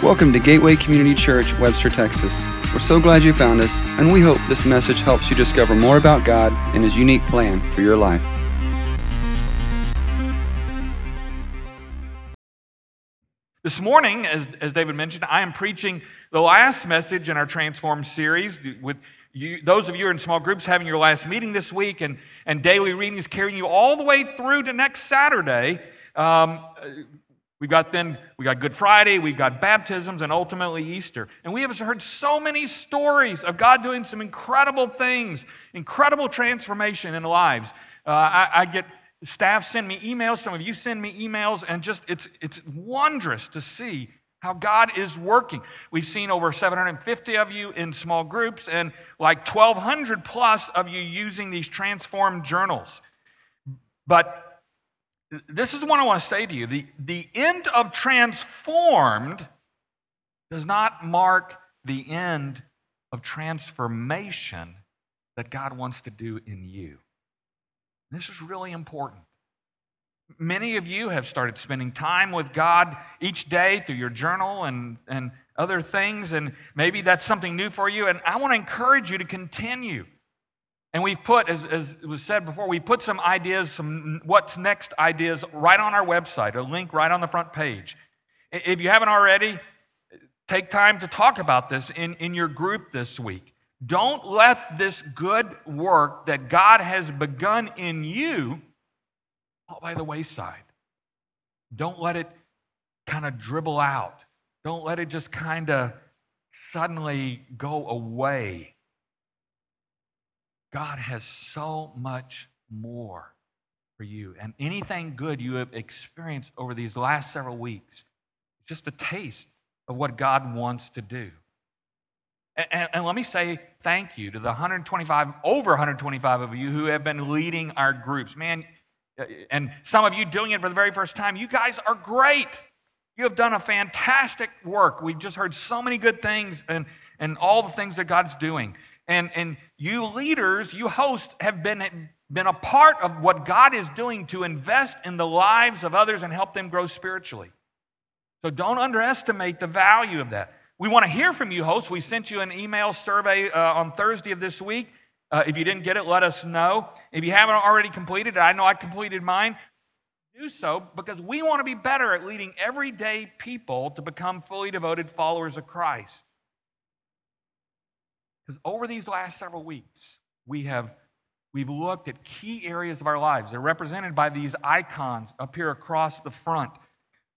Welcome to Gateway Community Church, Webster, Texas. We're so glad you found us, and we hope this message helps you discover more about God and His unique plan for your life. This morning, as, as David mentioned, I am preaching the last message in our Transform series with you, those of you in small groups having your last meeting this week and, and daily readings carrying you all the way through to next Saturday. Um, We've got then, we got Good Friday, we've got baptisms, and ultimately Easter. And we have heard so many stories of God doing some incredible things, incredible transformation in lives. Uh, I, I, get staff send me emails, some of you send me emails, and just it's it's wondrous to see how God is working. We've seen over 750 of you in small groups and like 1,200 plus of you using these transformed journals. But this is what I want to say to you. The, the end of transformed does not mark the end of transformation that God wants to do in you. This is really important. Many of you have started spending time with God each day through your journal and, and other things, and maybe that's something new for you. And I want to encourage you to continue. And we've put, as, as was said before, we put some ideas, some what's next ideas right on our website, a link right on the front page. If you haven't already, take time to talk about this in, in your group this week. Don't let this good work that God has begun in you fall by the wayside. Don't let it kind of dribble out. Don't let it just kind of suddenly go away. God has so much more for you. And anything good you have experienced over these last several weeks, just a taste of what God wants to do. And, and, let me say thank you to the 125, over 125 of you who have been leading our groups. Man, uh, and some of you doing it for the very first time, you guys are great. You have done a fantastic work. We've just heard so many good things and, and all the things that God's doing. And, and you leaders, you hosts, have been, been a part of what God is doing to invest in the lives of others and help them grow spiritually. So don't underestimate the value of that. We want to hear from you, hosts. We sent you an email survey uh, on Thursday of this week. Uh, if you didn't get it, let us know. If you haven't already completed it, I know I completed mine. Do so because we want to be better at leading everyday people to become fully devoted followers of Christ. Because over these last several weeks, we have we've looked at key areas of our lives. They're represented by these icons up here across the front,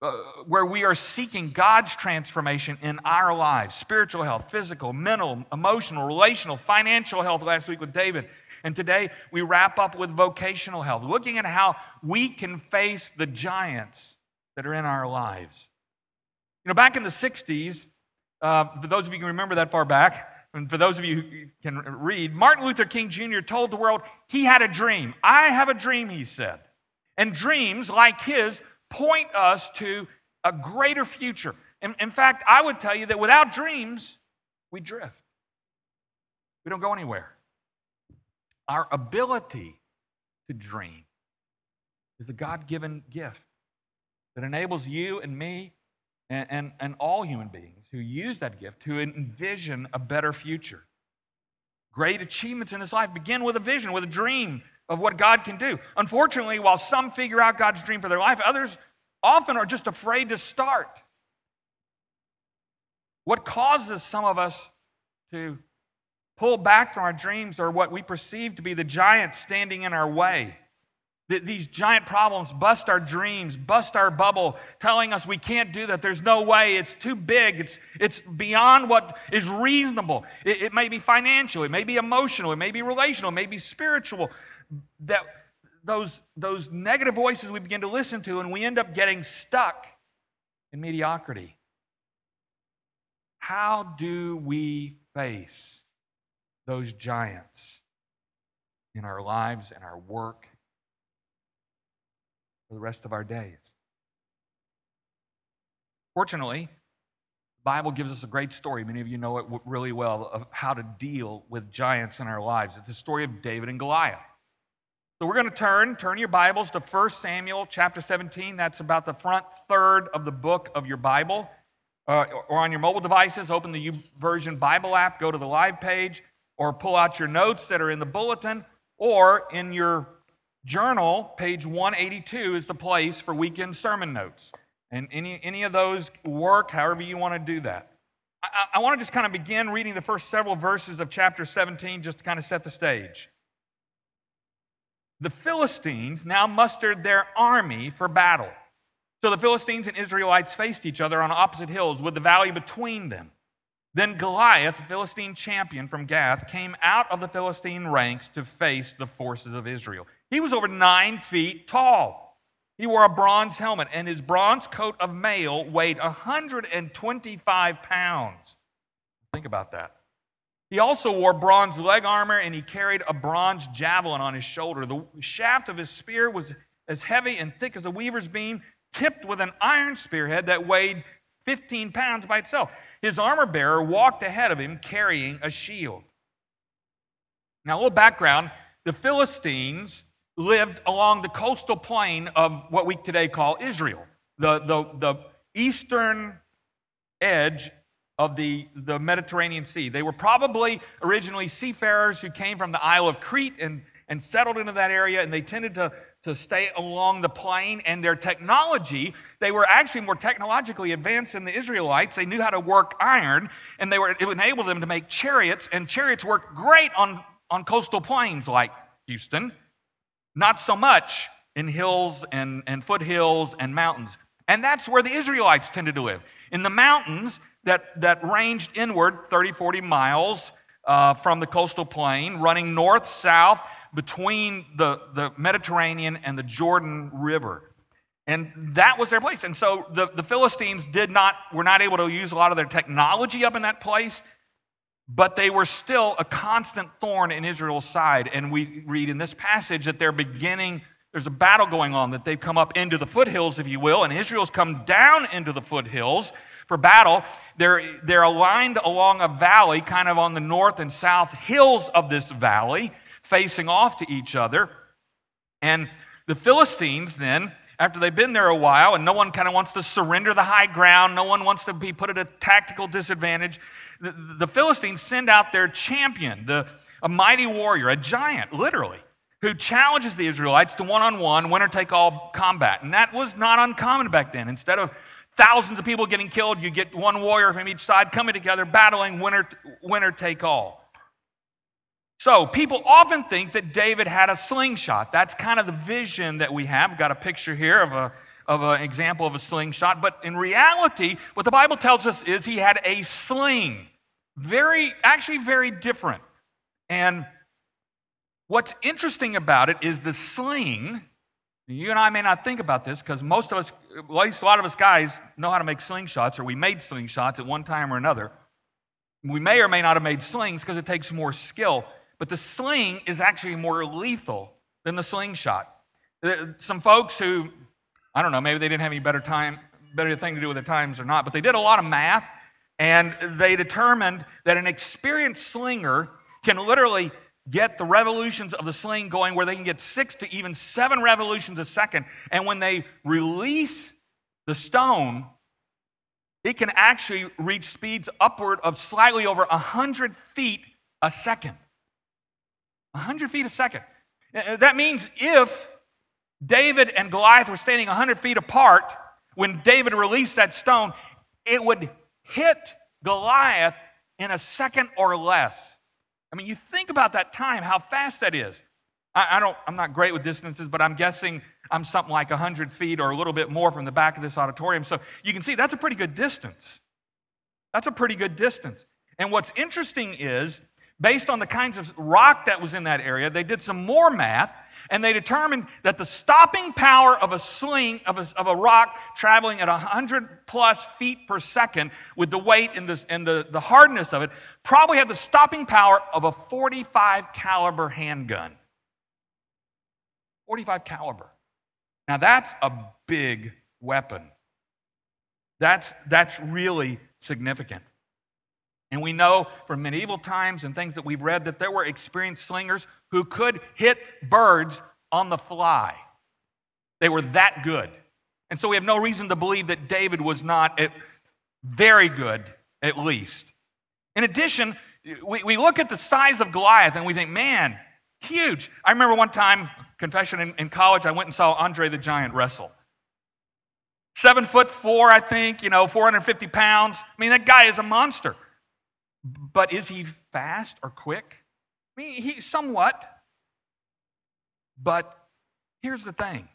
uh, where we are seeking God's transformation in our lives spiritual health, physical, mental, emotional, relational, financial health last week with David. And today we wrap up with vocational health, looking at how we can face the giants that are in our lives. You know, back in the 60s, uh, for those of you who can remember that far back, and for those of you who can read, Martin Luther King Jr. told the world he had a dream. I have a dream, he said. And dreams like his point us to a greater future. In, in fact, I would tell you that without dreams, we drift. We don't go anywhere. Our ability to dream is a God given gift that enables you and me and, and, and all human beings who use that gift to envision a better future. Great achievements in his life begin with a vision, with a dream of what God can do. Unfortunately, while some figure out God's dream for their life, others often are just afraid to start. What causes some of us to pull back from our dreams are what we perceive to be the giants standing in our way. These giant problems bust our dreams, bust our bubble, telling us we can't do that. There's no way. It's too big. It's, it's beyond what is reasonable. It, it may be financial, it may be emotional, it may be relational, it may be spiritual. That those, those negative voices we begin to listen to, and we end up getting stuck in mediocrity. How do we face those giants in our lives and our work? For the rest of our days. Fortunately, the Bible gives us a great story. Many of you know it really well of how to deal with giants in our lives. It's the story of David and Goliath. So we're going to turn, turn your Bibles to 1 Samuel chapter 17. That's about the front third of the book of your Bible. uh, or on your mobile devices, open the Version Bible app, go to the live page, or pull out your notes that are in the bulletin, or in your journal, page 182 is the place for weekend sermon notes. And any, any of those work, however you want to do that. I, I want to just kind of begin reading the first several verses of chapter 17 just to kind of set the stage. The Philistines now mustered their army for battle. So the Philistines and Israelites faced each other on opposite hills with the valley between them. Then Goliath, the Philistine champion from Gath, came out of the Philistine ranks to face the forces of Israel. He was over nine feet tall. He wore a bronze helmet, and his bronze coat of mail weighed 125 pounds. Think about that. He also wore bronze leg armor, and he carried a bronze javelin on his shoulder. The shaft of his spear was as heavy and thick as a weaver's beam, tipped with an iron spearhead that weighed 15 pounds by itself. His armor bearer walked ahead of him carrying a shield. Now, a little background the Philistines lived along the coastal plain of what we today call Israel, the, the, the eastern edge of the, the Mediterranean Sea. They were probably originally seafarers who came from the Isle of Crete and, and settled into that area, and they tended to to stay along the plain and their technology they were actually more technologically advanced than the israelites they knew how to work iron and they were it enabled them to make chariots and chariots worked great on, on coastal plains like houston not so much in hills and, and foothills and mountains and that's where the israelites tended to live in the mountains that, that ranged inward 30 40 miles uh, from the coastal plain running north south between the, the Mediterranean and the Jordan River. And that was their place. And so the, the Philistines did not, were not able to use a lot of their technology up in that place, but they were still a constant thorn in Israel's side. And we read in this passage that they're beginning, there's a battle going on, that they've come up into the foothills, if you will, and Israel's come down into the foothills for battle. They're, they're aligned along a valley, kind of on the north and south hills of this valley facing off to each other. And the Philistines, then, after they've been there a while and no one kind of wants to surrender the high ground, no one wants to be put at a tactical disadvantage, the, the Philistines send out their champion, the, a mighty warrior, a giant, literally, who challenges the Israelites to one on one, winner take all combat. And that was not uncommon back then. Instead of thousands of people getting killed, you get one warrior from each side coming together, battling winner, winner take all. So, people often think that David had a slingshot. That's kind of the vision that we have. We've got a picture here of, a, of an example of a slingshot. But in reality, what the Bible tells us is he had a sling. Very, actually, very different. And what's interesting about it is the sling. You and I may not think about this because most of us, at least a lot of us guys, know how to make slingshots, or we made slingshots at one time or another. We may or may not have made slings because it takes more skill. But the sling is actually more lethal than the slingshot. Some folks who, I don't know, maybe they didn't have any better time, better thing to do with their times or not, but they did a lot of math and they determined that an experienced slinger can literally get the revolutions of the sling going where they can get six to even seven revolutions a second. And when they release the stone, it can actually reach speeds upward of slightly over 100 feet a second. 100 feet a second. Uh, that means if David and Goliath were standing 100 feet apart, when David released that stone, it would hit Goliath in a second or less. I mean, you think about that time, how fast that is. I, I don't, I'm not great with distances, but I'm guessing I'm something like 100 feet or a little bit more from the back of this auditorium. So you can see that's a pretty good distance. That's a pretty good distance. And what's interesting is based on the kinds of rock that was in that area, they did some more math and they determined that the stopping power of a sling, of a, of a rock traveling at 100 plus feet per second with the weight and, the, and the, the hardness of it, probably had the stopping power of a 45 caliber handgun. 45 caliber. Now that's a big weapon. That's, that's really significant. And we know from medieval times and things that we've read that there were experienced slingers who could hit birds on the fly. They were that good. And so we have no reason to believe that David was not Very good, at least. In addition, we, we look at the size of Goliath and we think, man, huge. I remember one time, confession, in, in college, I went and saw Andre the Giant wrestle. Seven foot four, I think, you know, 450 pounds. I mean, that guy is a monster. But is he fast or quick? I mean, he somewhat. But here's the thing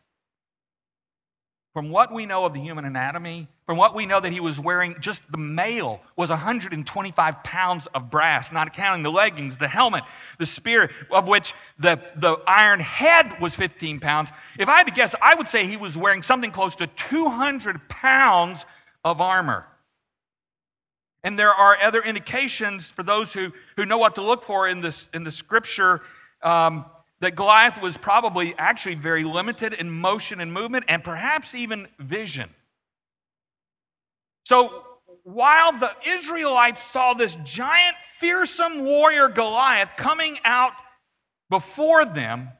from what we know of the human anatomy, from what we know that he was wearing, just the mail was 125 pounds of brass, not counting the leggings, the helmet, the spear, of which the, the iron head was 15 pounds. If I had to guess, I would say he was wearing something close to 200 pounds of armor. And there are other indications for those who, who know what to look for in, this, in the scripture. Um, that Goliath was probably actually very limited in motion and movement and perhaps even vision. So while the Israelites saw this giant, fearsome warrior Goliath coming out before them,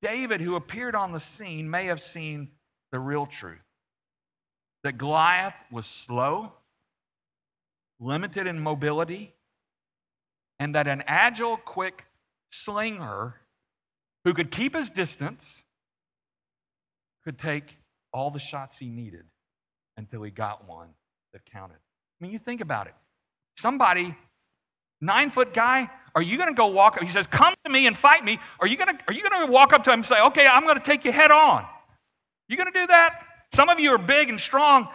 David, who appeared on the scene, may have seen the real truth that Goliath was slow, limited in mobility, and that an agile, quick slinger who could keep his distance could take all the shots he needed until he got one that counted. I mean, you think about it. Somebody, nine foot guy, are you going to go walk? Up? He says, "Come to me and fight me." Are you going to are you going to walk up to him and say, "Okay, I'm going to take you head on"? You going to do that? Some of you are big and strong.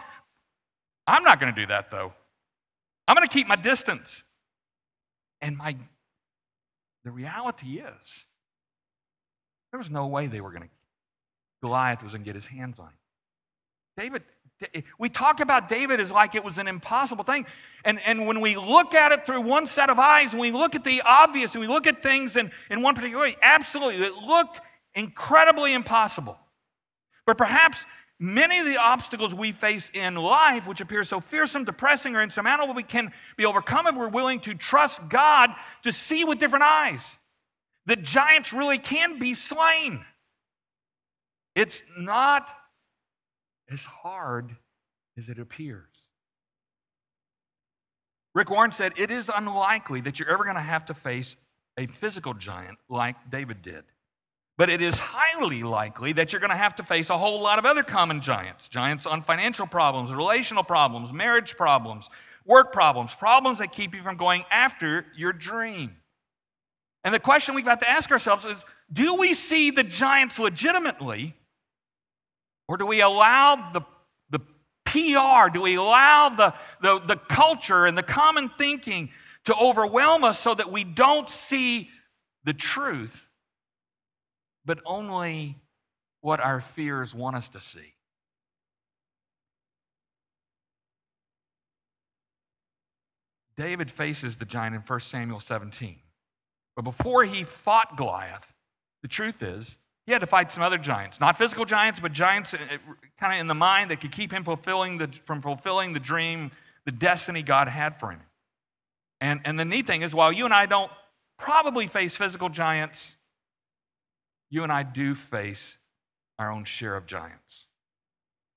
I'm not going to do that though. I'm going to keep my distance. And my the reality is, there was no way they were going to, Goliath was going to get his hands on him. David, eh, we talk about David as like it was an impossible thing. And, and when we look at it through one set of eyes, when we look at the obvious, and we look at things in, in one particular way, absolutely, it looked incredibly impossible. But perhaps Many of the obstacles we face in life, which appear so fearsome, depressing, or insurmountable, we can be overcome if we're willing to trust God to see with different eyes. The giants really can be slain. It's not as hard as it appears. Rick Warren said, It is unlikely that you're ever going to have to face a physical giant like David did. But it is highly likely that you're going to have to face a whole lot of other common giants giants on financial problems, relational problems, marriage problems, work problems, problems that keep you from going after your dream. And the question we've got to ask ourselves is do we see the giants legitimately, or do we allow the, the PR, do we allow the, the, the culture and the common thinking to overwhelm us so that we don't see the truth? But only what our fears want us to see. David faces the giant in 1 Samuel 17. But before he fought Goliath, the truth is, he had to fight some other giants. Not physical giants, but giants uh, kind of in the mind that could keep him fulfilling the, from fulfilling the dream, the destiny God had for him. And, and the neat thing is, while you and I don't probably face physical giants, you and I do face our own share of giants.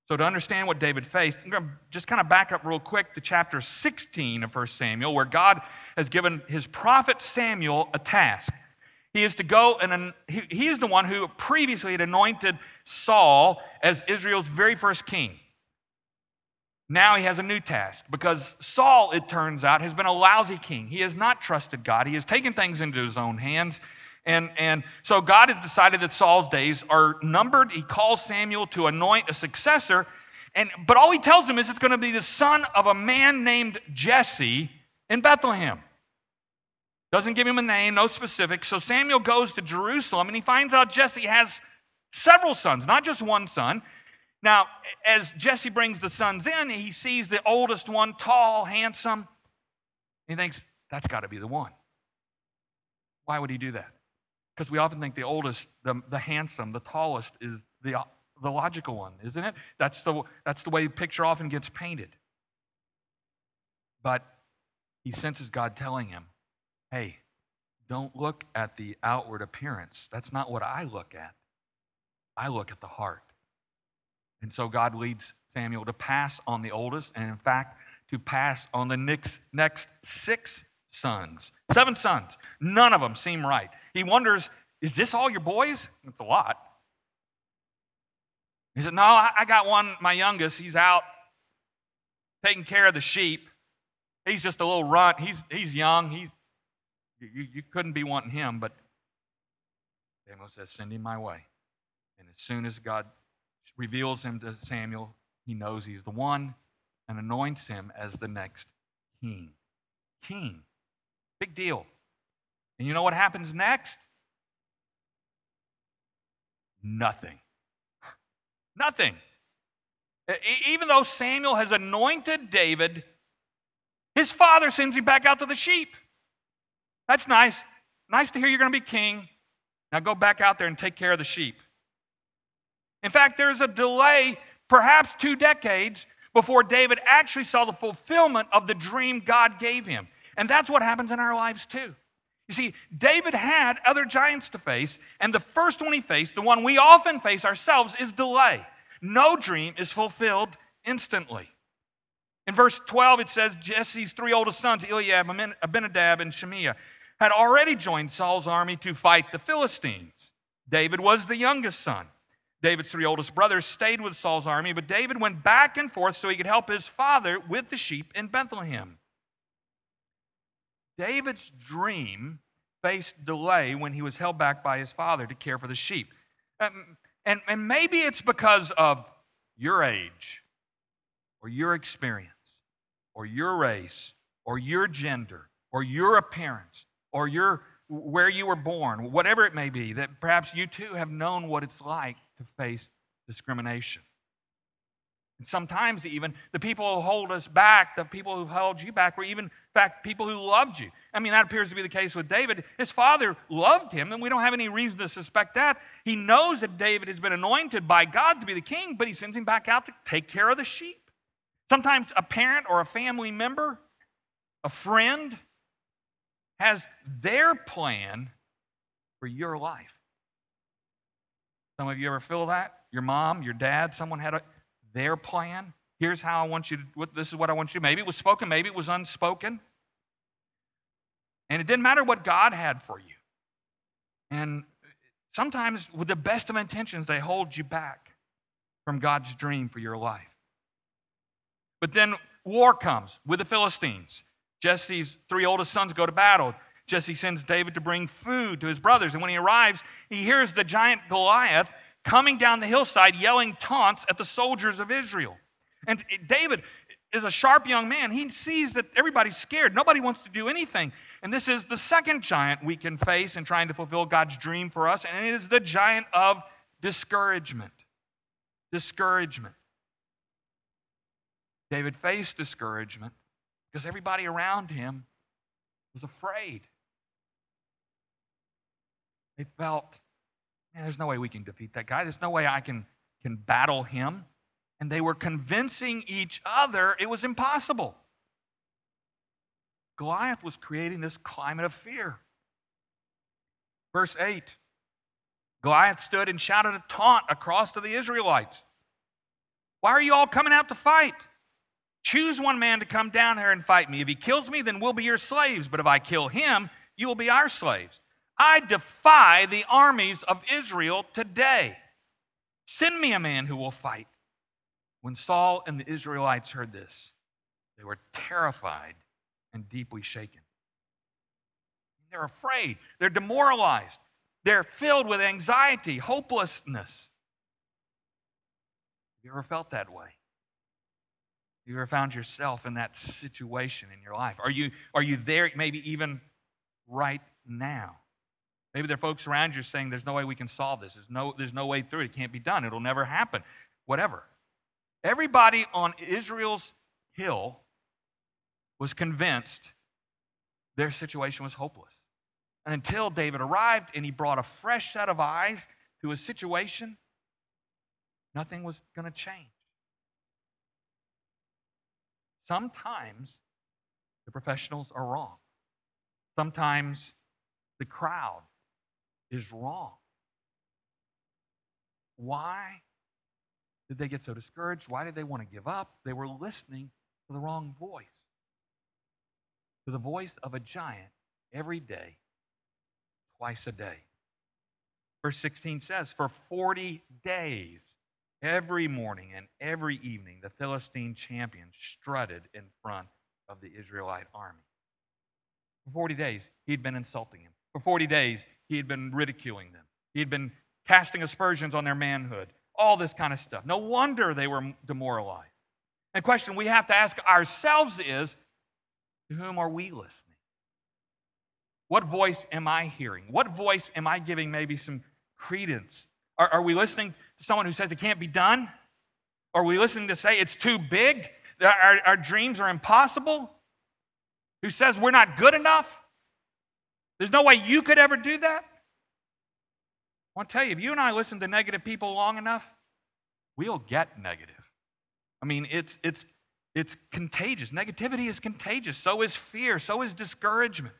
So, to understand what David faced, I'm going to just kind of back up real quick to chapter 16 of 1 Samuel, where God has given his prophet Samuel a task. He is to go and he, is the one who previously had anointed Saul as Israel's very first king. Now he has a new task because Saul, it turns out, has been a lousy king. He has not trusted God. He has taken things into his own hands. And, and so God has decided that Saul's days are numbered. He calls Samuel to anoint a successor. And, but all he tells him is it's going to be the son of a man named Jesse in Bethlehem. Doesn't give him a name, no specifics. So Samuel goes to Jerusalem and he finds out Jesse has several sons, not just one son. Now, as Jesse brings the sons in, he sees the oldest one, tall, handsome. He thinks, that's got to be the one. Why would he do that? Because we often think the oldest, the, the handsome, the tallest is the, the logical one, isn't it? That's the, that's the way the picture often gets painted. But he senses God telling him, hey, don't look at the outward appearance. That's not what I look at. I look at the heart. And so God leads Samuel to pass on the oldest, and in fact, to pass on the next, next six sons. Seven sons. None of them seem right. He wonders, is this all your boys? It's a lot. He said, No, I got one, my youngest. He's out taking care of the sheep. He's just a little runt. He's, he's young. He's, you, you couldn't be wanting him, but Samuel says, Send him my way. And as soon as God reveals him to Samuel, he knows he's the one and anoints him as the next king. King. Big deal. And you know what happens next? Nothing. Nothing. Even though Samuel has anointed David, his father sends him back out to the sheep. That's nice. Nice to hear you're going to be king. Now go back out there and take care of the sheep. In fact, there's a delay, perhaps two decades, before David actually saw the fulfillment of the dream God gave him. And that's what happens in our lives too. You see, David had other giants to face, and the first one he faced, the one we often face ourselves, is delay. No dream is fulfilled instantly. In verse 12, it says Jesse's three oldest sons, Eliab, Abinadab, and Shimea, had already joined Saul's army to fight the Philistines. David was the youngest son. David's three oldest brothers stayed with Saul's army, but David went back and forth so he could help his father with the sheep in Bethlehem. David's dream faced delay when he was held back by his father to care for the sheep. Um, and, and maybe it's because of your age, or your experience, or your race, or your gender, or your appearance, or your where you were born, whatever it may be, that perhaps you too have known what it's like to face discrimination. And sometimes, even the people who hold us back, the people who held you back, were even, in fact, people who loved you. I mean, that appears to be the case with David. His father loved him, and we don't have any reason to suspect that. He knows that David has been anointed by God to be the king, but he sends him back out to take care of the sheep. Sometimes a parent or a family member, a friend, has their plan for your life. Some of you ever feel that? Your mom, your dad, someone had a, their plan. Here's how I want you to, this is what I want you to. Maybe it was spoken, maybe it was unspoken. And it didn't matter what God had for you. And sometimes, with the best of intentions, they hold you back from God's dream for your life. But then war comes with the Philistines. Jesse's three oldest sons go to battle. Jesse sends David to bring food to his brothers. And when he arrives, he hears the giant Goliath coming down the hillside yelling taunts at the soldiers of Israel. And David is a sharp young man. He sees that everybody's scared. Nobody wants to do anything. And this is the second giant we can face in trying to fulfill God's dream for us, and it is the giant of discouragement. Discouragement. David faced discouragement because everybody around him was afraid. They felt, man, there's no way we can defeat that guy. There's no way I can, can battle him. And they were convincing each other it was impossible. Goliath was creating this climate of fear. Verse 8 Goliath stood and shouted a taunt across to the Israelites. Why are you all coming out to fight? Choose one man to come down here and fight me. If he kills me, then we'll be your slaves. But if I kill him, you will be our slaves. I defy the armies of Israel today. Send me a man who will fight. When Saul and the Israelites heard this, they were terrified and deeply shaken. They're afraid, they're demoralized, they're filled with anxiety, hopelessness. Have you ever felt that way? Have you ever found yourself in that situation in your life? Are you, are you there maybe even right now? Maybe there are folks around you saying, There's no way we can solve this. There's no, there's no way through it. It can't be done. It'll never happen. Whatever. Everybody on Israel's hill was convinced their situation was hopeless. And until David arrived and he brought a fresh set of eyes to a situation, nothing was going to change. Sometimes the professionals are wrong. Sometimes the crowd is wrong. Why did they get so discouraged? Why did they want to give up? They were listening to the wrong voice, to the voice of a giant every day, twice a day. Verse 16 says, For 40 days, every morning and every evening, the Philistine champion strutted in front of the Israelite army. For 40 days, he'd been insulting him. For 40 days, he had been ridiculing them. He had been casting aspersions on their manhood, all this kind of stuff. No wonder they were demoralized. The question we have to ask ourselves is to whom are we listening? What voice am I hearing? What voice am I giving maybe some credence? Are, are we listening to someone who says it can't be done? Are we listening to say it's too big? Our, our dreams are impossible? Who says we're not good enough? There's no way you could ever do that? I want to tell you, if you and I listen to negative people long enough, we'll get negative. I mean, it's, it's, it's contagious. Negativity is contagious. So is fear. So is discouragement.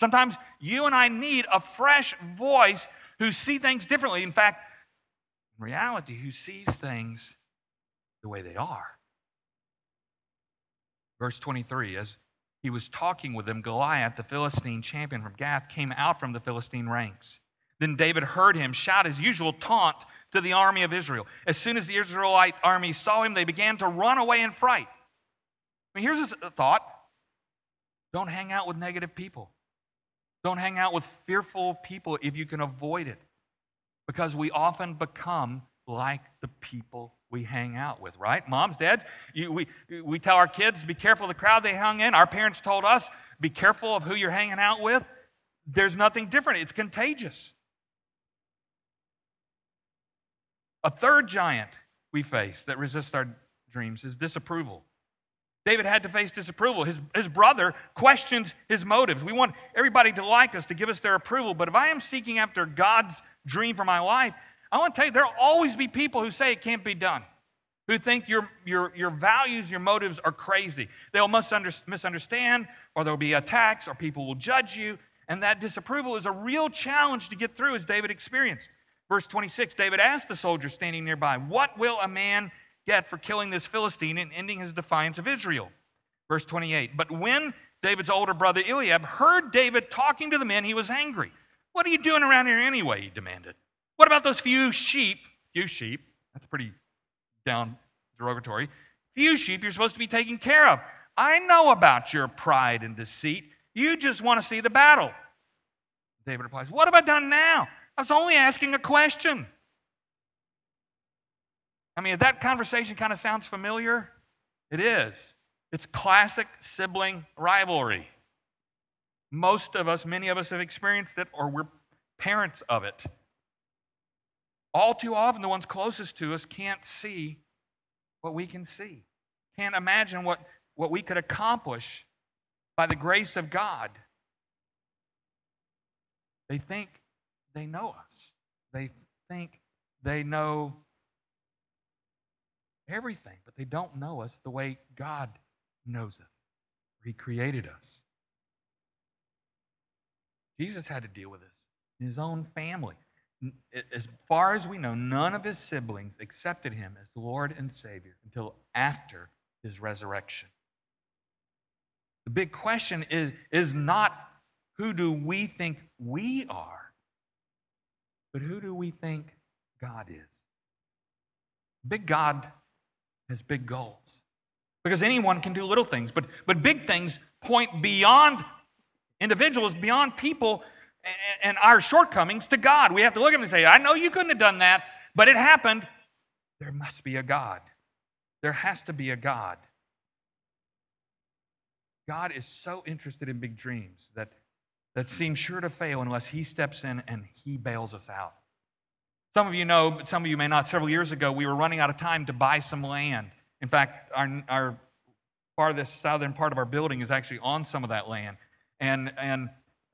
Sometimes you and I need a fresh voice who see things differently. In fact, in reality, who sees things the way they are. Verse 23 As he was talking with them, Goliath, the Philistine champion from Gath, came out from the Philistine ranks. Then David heard him shout his usual taunt to the army of Israel. As soon as the Israelite army saw him, they began to run away in fright. I mean, here's a thought don't hang out with negative people. Don't hang out with fearful people if you can avoid it, because we often become like the people we hang out with, right? Moms, dads, you, we, we tell our kids, to be careful of the crowd they hung in. Our parents told us, be careful of who you're hanging out with. There's nothing different, it's contagious. A third giant we face that resists our dreams is disapproval. David had to face disapproval. His, his brother questions his motives. We want everybody to like us, to give us their approval. But if I am seeking after God's dream for my life, I want to tell you, there'll always be people who say it can't be done, who think your, your, your values, your motives are crazy. They'll misunderstand, or there'll be attacks, or people will judge you. And that disapproval is a real challenge to get through, as David experienced. Verse 26 David asked the soldier standing nearby, What will a man get for killing this Philistine and ending his defiance of Israel? Verse 28 But when David's older brother Eliab heard David talking to the men, he was angry. What are you doing around here anyway? he demanded. What about those few sheep? Few sheep, that's pretty down derogatory. Few sheep you're supposed to be taking care of. I know about your pride and deceit. You just want to see the battle. David replies, What have I done now? I was only asking a question. I mean, that conversation kind of sounds familiar, it is. It's classic sibling rivalry. Most of us, many of us have experienced it, or we're parents of it. All too often, the ones closest to us can't see what we can see, can't imagine what, what we could accomplish by the grace of God. They think they know us. They think they know everything, but they don't know us the way God knows us. He created us. Jesus had to deal with this in his own family. As far as we know, none of his siblings accepted him as Lord and Savior until after his resurrection. The big question is, is not who do we think we are, but who do we think God is? Big God has big goals. Because anyone can do little things, but, but big things point beyond individuals, beyond people and, our shortcomings to God. We have to look at them and say, I know you couldn't have done that, but it happened. There must be a God. There has to be a God. God is so interested in big dreams that that seems sure to fail unless He steps in and He bails us out. Some of you know, but some of you may not. Several years ago, we were running out of time to buy some land. In fact, our, our farthest southern part of our building is actually on some of that land. And, and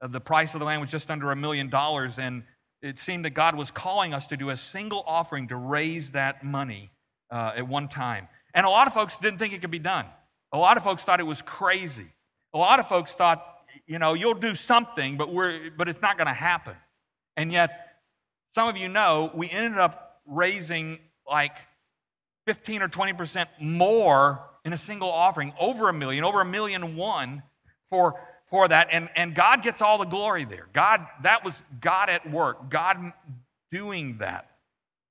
the price of the land was just under a million dollars. And it seemed that God was calling us to do a single offering to raise that money uh, at one time. And a lot of folks didn't think it could be done. A lot of folks thought it was crazy. A lot of folks thought you know, you'll do something, but, we're, but it's not going to happen. And yet, some of you know, we ended up raising like 15 or 20% more in a single offering, over a million, over a million one for, for that. And, and God gets all the glory there. God, that was God at work, God doing that.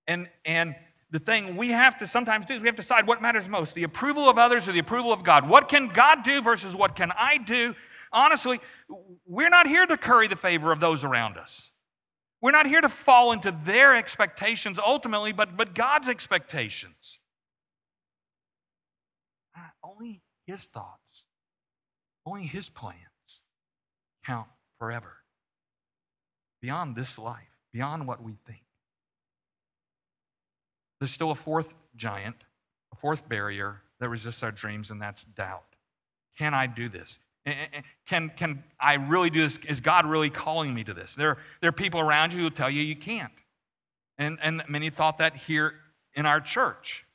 And, and the thing we have to sometimes do is we have to decide what matters most the approval of others or the approval of God. What can God do versus what can I do? Honestly, we're not here to curry the favor of those around us. We're not here to fall into their expectations ultimately, but, but God's expectations. Ah, only His thoughts, only His plans count forever. Beyond this life, beyond what we think. There's still a fourth giant, a fourth barrier that resists our dreams, and that's doubt. Can I do this? Eh, eh, eh, can, can I really do this? Is God really calling me to this? There, there are people around you who tell you you can't. And, and many thought that here in our church.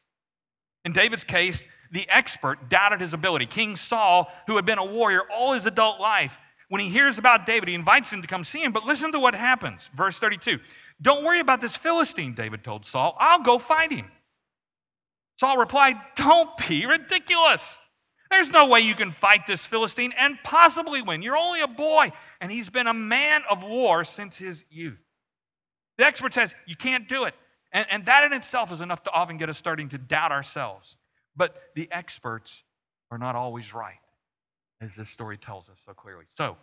In David's case, the expert doubted his ability. King Saul, who had been a warrior all his adult life, when he hears about David, he invites him to come see him. But listen to what happens. Verse 32. Don't worry about this Philistine, David told Saul. I'll go fight him. Saul replied, Don't be ridiculous. There's no way you can fight this Philistine and possibly win. You're only a boy, and he's been a man of war since his youth. The expert says you can't do it. And, and that in itself is enough to often get us starting to doubt ourselves. But the experts are not always right, as this story tells us so clearly. So,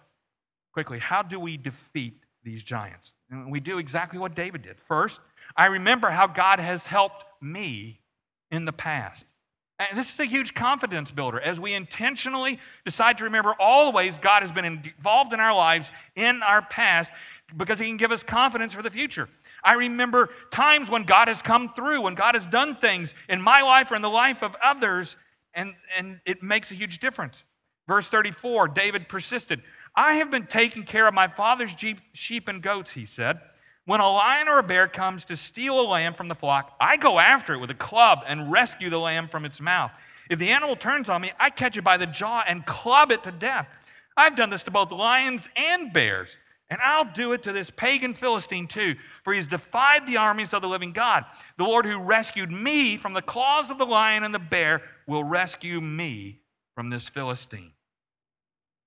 quickly, how do we defeat these giants? And we do exactly what David did. First, I remember how God has helped me in the past. And this is a huge confidence builder as we intentionally decide to remember all the ways God has been involved in our lives in our past because He can give us confidence for the future. I remember times when God has come through, when God has done things in my life or in the life of others, and, and it makes a huge difference. Verse 34 David persisted. I have been taking care of my father's sheep and goats, he said. When a lion or a bear comes to steal a lamb from the flock, I go after it with a club and rescue the lamb from its mouth. If the animal turns on me, I catch it by the jaw and club it to death. I've done this to both lions and bears, and I'll do it to this pagan Philistine too, for he's defied the armies of the living God. The Lord who rescued me from the claws of the lion and the bear will rescue me from this Philistine.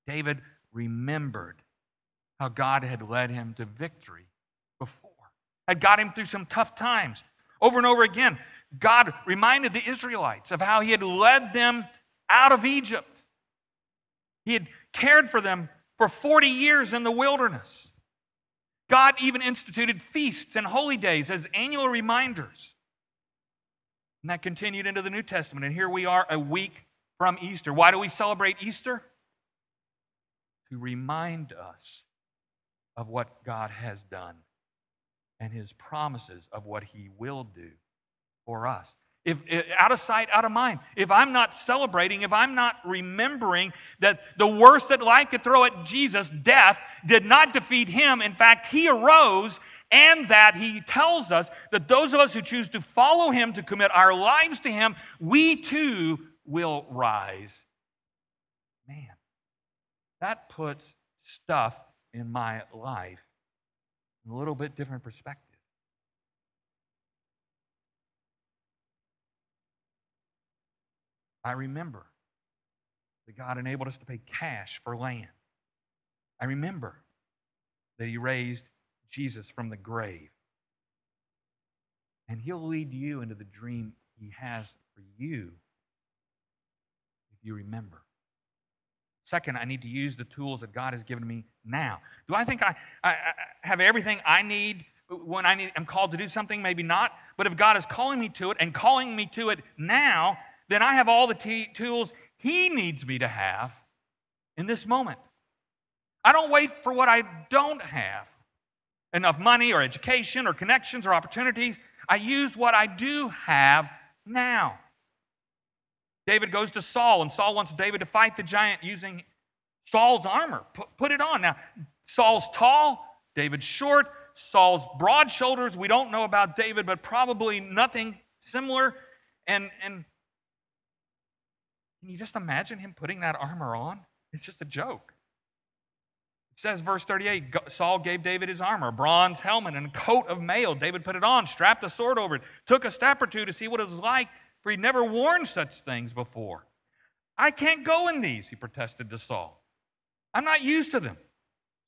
David remembered how God had led him to victory before, had got him through some tough times. Over and over again, God reminded the Israelites of how he had led them out of Egypt. He had cared for them for 40 years in the wilderness. God even instituted feasts and holy days as annual reminders. And that continued into the New Testament. And here we are a week from Easter. Why do we celebrate Easter? To remind us of what God has done and his promises of what he will do for us. If, if, out of sight, out of mind. If I'm not celebrating, if I'm not remembering that the worst that life could throw at Jesus, death, did not defeat him. In fact, he arose, and that he tells us that those of us who choose to follow him, to commit our lives to him, we too will rise. That puts stuff in my life in a little bit different perspective. I remember that God enabled us to pay cash for land. I remember that He raised Jesus from the grave. And He'll lead you into the dream He has for you if you remember. Second, I need to use the tools that God has given me now. Do I think I, I, I have everything I need when I need, I'm called to do something? Maybe not. But if God is calling me to it and calling me to it now, then I have all the t- tools He needs me to have in this moment. I don't wait for what I don't have enough money or education or connections or opportunities. I use what I do have now. David goes to Saul, and Saul wants David to fight the giant using Saul's armor. Put, put it on. Now, Saul's tall, David's short. Saul's broad shoulders. We don't know about David, but probably nothing similar. And, and can you just imagine him putting that armor on? It's just a joke. It says, verse 38 Saul gave David his armor, bronze helmet, and coat of mail. David put it on, strapped a sword over it, took a step or two to see what it was like for he'd never worn such things before. I can't go in these, he protested to Saul. I'm not used to them.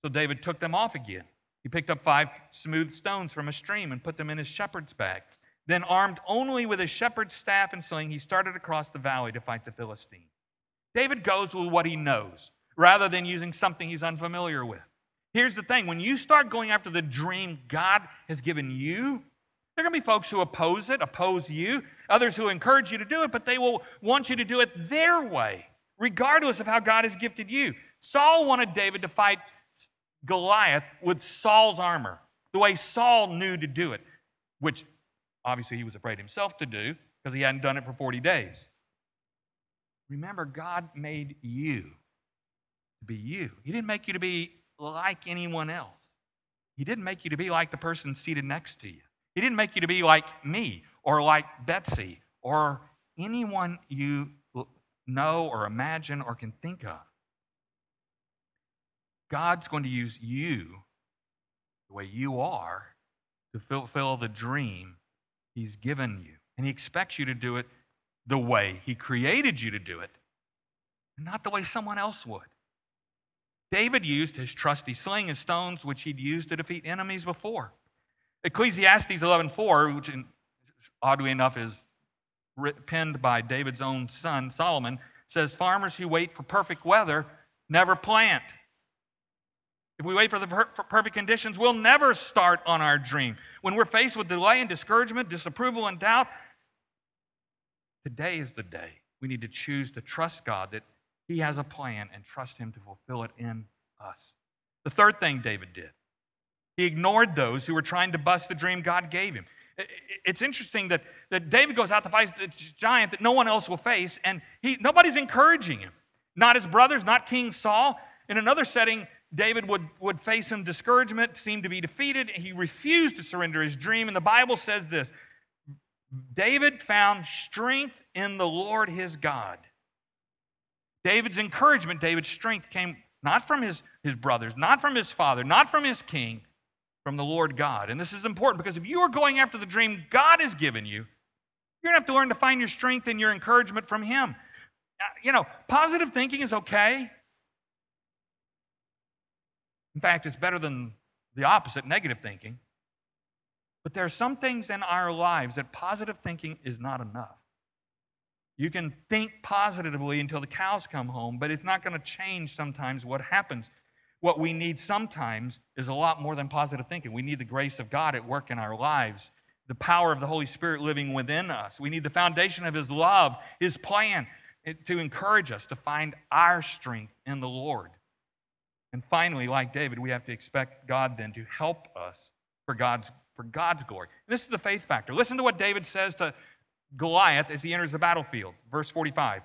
So David took them off again. He picked up five smooth stones from a stream and put them in his shepherd's bag. Then, armed only with his shepherd's staff and sling, he started across the valley to fight the Philistine. David goes with what he knows rather than using something he's unfamiliar with. Here's the thing when you start going after the dream God has given you, there are going to be folks who oppose it, oppose you, others who encourage you to do it, but they will want you to do it their way, regardless of how God has gifted you. Saul wanted David to fight Goliath with Saul's armor, the way Saul knew to do it, which obviously he was afraid himself to do because he hadn't done it for 40 days. Remember, God made you to be you. He didn't make you to be like anyone else. He didn't make you to be like the person seated next to you. He didn't make you to be like me or like Betsy or anyone you know or imagine or can think of. God's going to use you the way you are to fulfill the dream He's given you. And He expects you to do it the way He created you to do it, not the way someone else would. David used his trusty sling and stones, which he'd used to defeat enemies before. Ecclesiastes 11:4, which oddly enough is penned by David's own son Solomon, says farmers who wait for perfect weather never plant. If we wait for the per- for perfect conditions, we'll never start on our dream. When we're faced with delay and discouragement, disapproval and doubt, today is the day. We need to choose to trust God that He has a plan and trust Him to fulfill it in us. The third thing David did, he ignored those who were trying to bust the dream God gave him. It's interesting that, that David goes out to fight the giant that no one else will face, and he, nobody's encouraging him. Not his brothers, not King Saul. In another setting, David would, would face some discouragement, seem to be defeated. And he refused to surrender his dream. And the Bible says this David found strength in the Lord his God. David's encouragement, David's strength came not from his, his brothers, not from his father, not from his king, from the Lord God. And this is important because if you are going after the dream God has given you, you're going to have to learn to find your strength and your encouragement from Him. Uh, you know, positive thinking is okay. In fact, it's better than the opposite, negative thinking. But there are some things in our lives that positive thinking is not enough. You can think positively until the cows come home, but it's not going to change sometimes what happens. What we need sometimes is a lot more than positive thinking. We need the grace of God at work in our lives, the power of the Holy Spirit living within us. We need the foundation of His love, His plan eh, to encourage us to find our strength in the Lord. And finally, like David, we have to expect God then to help us for God's, for God's glory. This is the faith factor. Listen to what David says to Goliath as he enters the battlefield. Verse 45.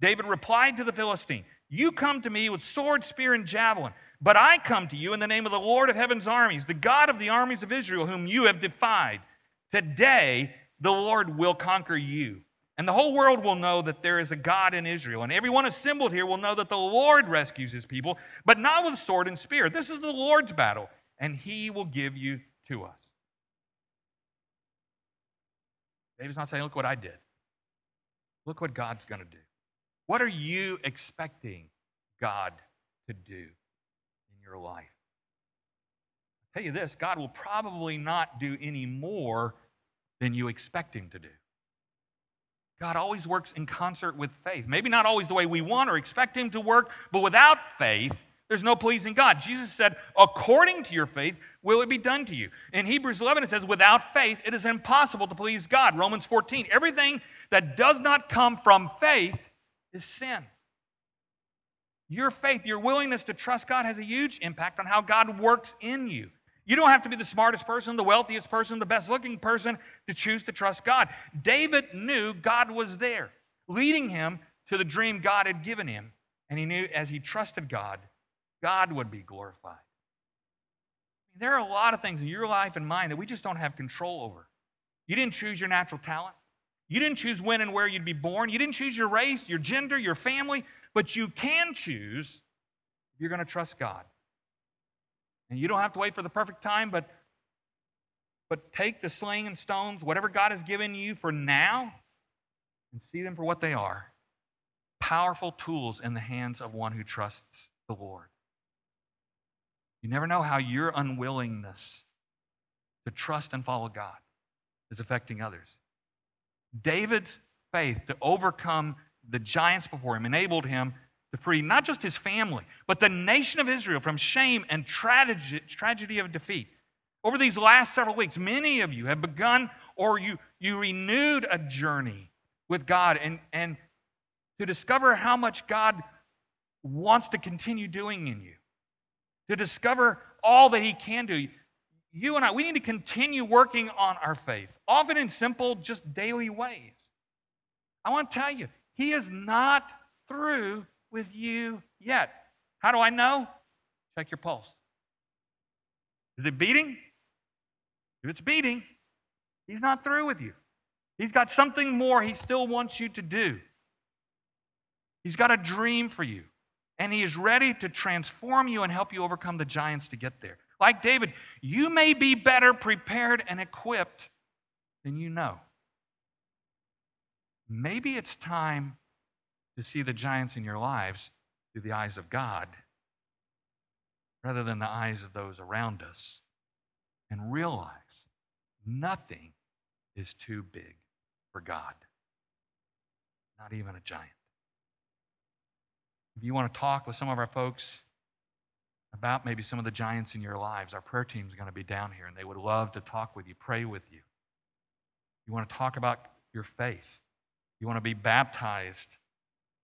David replied to the Philistine, You come to me with sword, spear, and javelin, but I come to you in the name of the Lord of heaven's armies, the God of the armies of Israel, whom you have defied. Today, the Lord will conquer you and the whole world will know that there is a God in Israel. And everyone assembled here will know that the Lord rescues his people, but not with sword and spear. This is the Lord's battle, and he will give you to us. David's not saying, Look what I did. Look what God's going to do. What are you expecting God to do in your life? I'll tell you this God will probably not do any more than you expect him to do. God always works in concert with faith. Maybe not always the way we want or expect Him to work, but without faith, there's no pleasing God. Jesus said, according to your faith, will it be done to you. In Hebrews 11, it says, without faith, it is impossible to please God. Romans 14, everything that does not come from faith is sin. Your faith, your willingness to trust God has a huge impact on how God works in you. You don't have to be the smartest person, the wealthiest person, the best looking person to choose to trust God. David knew God was there, leading him to the dream God had given him. And he knew as he trusted God, God would be glorified. There are a lot of things in your life and mine that we just don't have control over. You didn't choose your natural talent. You didn't choose when and where you'd be born. You didn't choose your race, your gender, your family, but you can choose if you're going to trust God. And you don't have to wait for the perfect time, but, but take the sling and stones, whatever God has given you for now, and see them for what they are powerful tools in the hands of one who trusts the Lord. You never know how your unwillingness to trust and follow God is affecting others. David's faith to overcome the giants before him enabled him to free not just his family, but the nation of Israel from shame and tragedy, tragedy of defeat. Over these last several weeks, many of you have begun or you, you renewed a journey with God and, and to discover how much God wants to continue doing in you, to discover all that He can do. You and I, we need to continue working on our faith, often in simple, just daily ways. I want to tell you, He is not through with you yet. How do I know? Check your pulse. Is it beating? If it's beating, He's not through with you. He's got something more He still wants you to do. He's got a dream for you, and He is ready to transform you and help you overcome the giants to get there. Like David, you may be better prepared and equipped than you know. Maybe it's time to see the giants in your lives through the eyes of God rather than the eyes of those around us and realize nothing is too big for God, not even a giant. If you want to talk with some of our folks about maybe some of the giants in your lives, our prayer team is going to be down here and they would love to talk with you, pray with you. You want to talk about your faith. You want to be baptized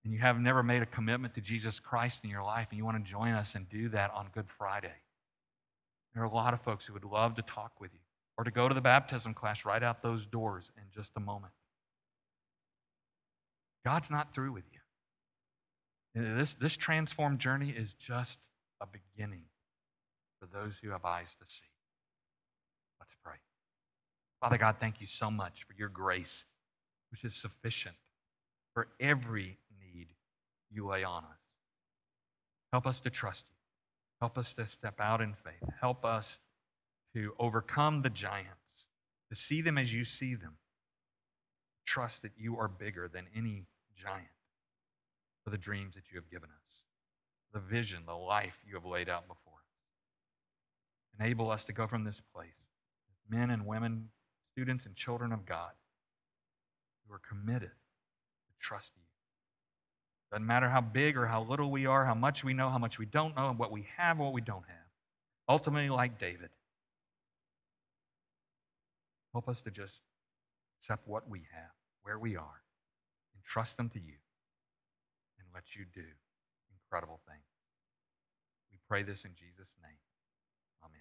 and you have never made a commitment to Jesus Christ in your life and you want to join us and do that on Good Friday. There are a lot of folks who would love to talk with you or to go to the baptism class right out those doors in just a moment. God's not through with you. This, this transformed journey is just a beginning for those who have eyes to see. Let's pray. Father God, thank you so much for your grace, which is sufficient for every need you lay on us. Help us to trust you. Help us to step out in faith. Help us to overcome the giants, to see them as you see them. Trust that you are bigger than any giant for the dreams that you have given us, the vision, the life you have laid out before us. Enable us to go from this place, men and women, students and children of God, who are committed to trust you. Doesn't matter how big or how little we are, how much we know, how much we don't know, what we have, what we don't have. Ultimately, like David, help us to just accept what we have, where we are, and trust them to you and let you do incredible things. We pray this in Jesus' name. Amen.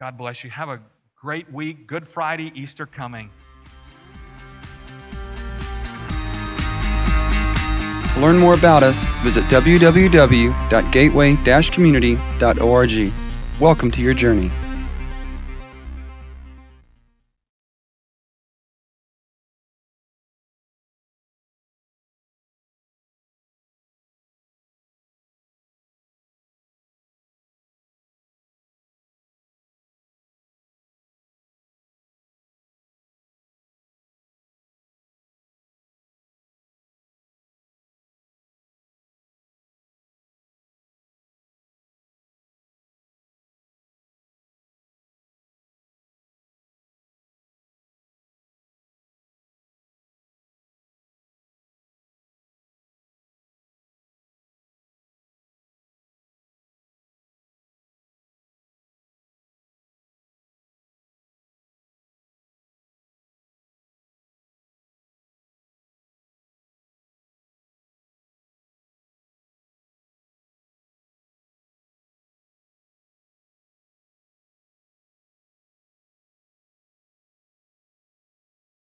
God bless you. Have a great week. Good Friday, Easter coming. To learn more about us, visit www.gateway-community.org. Welcome to your journey.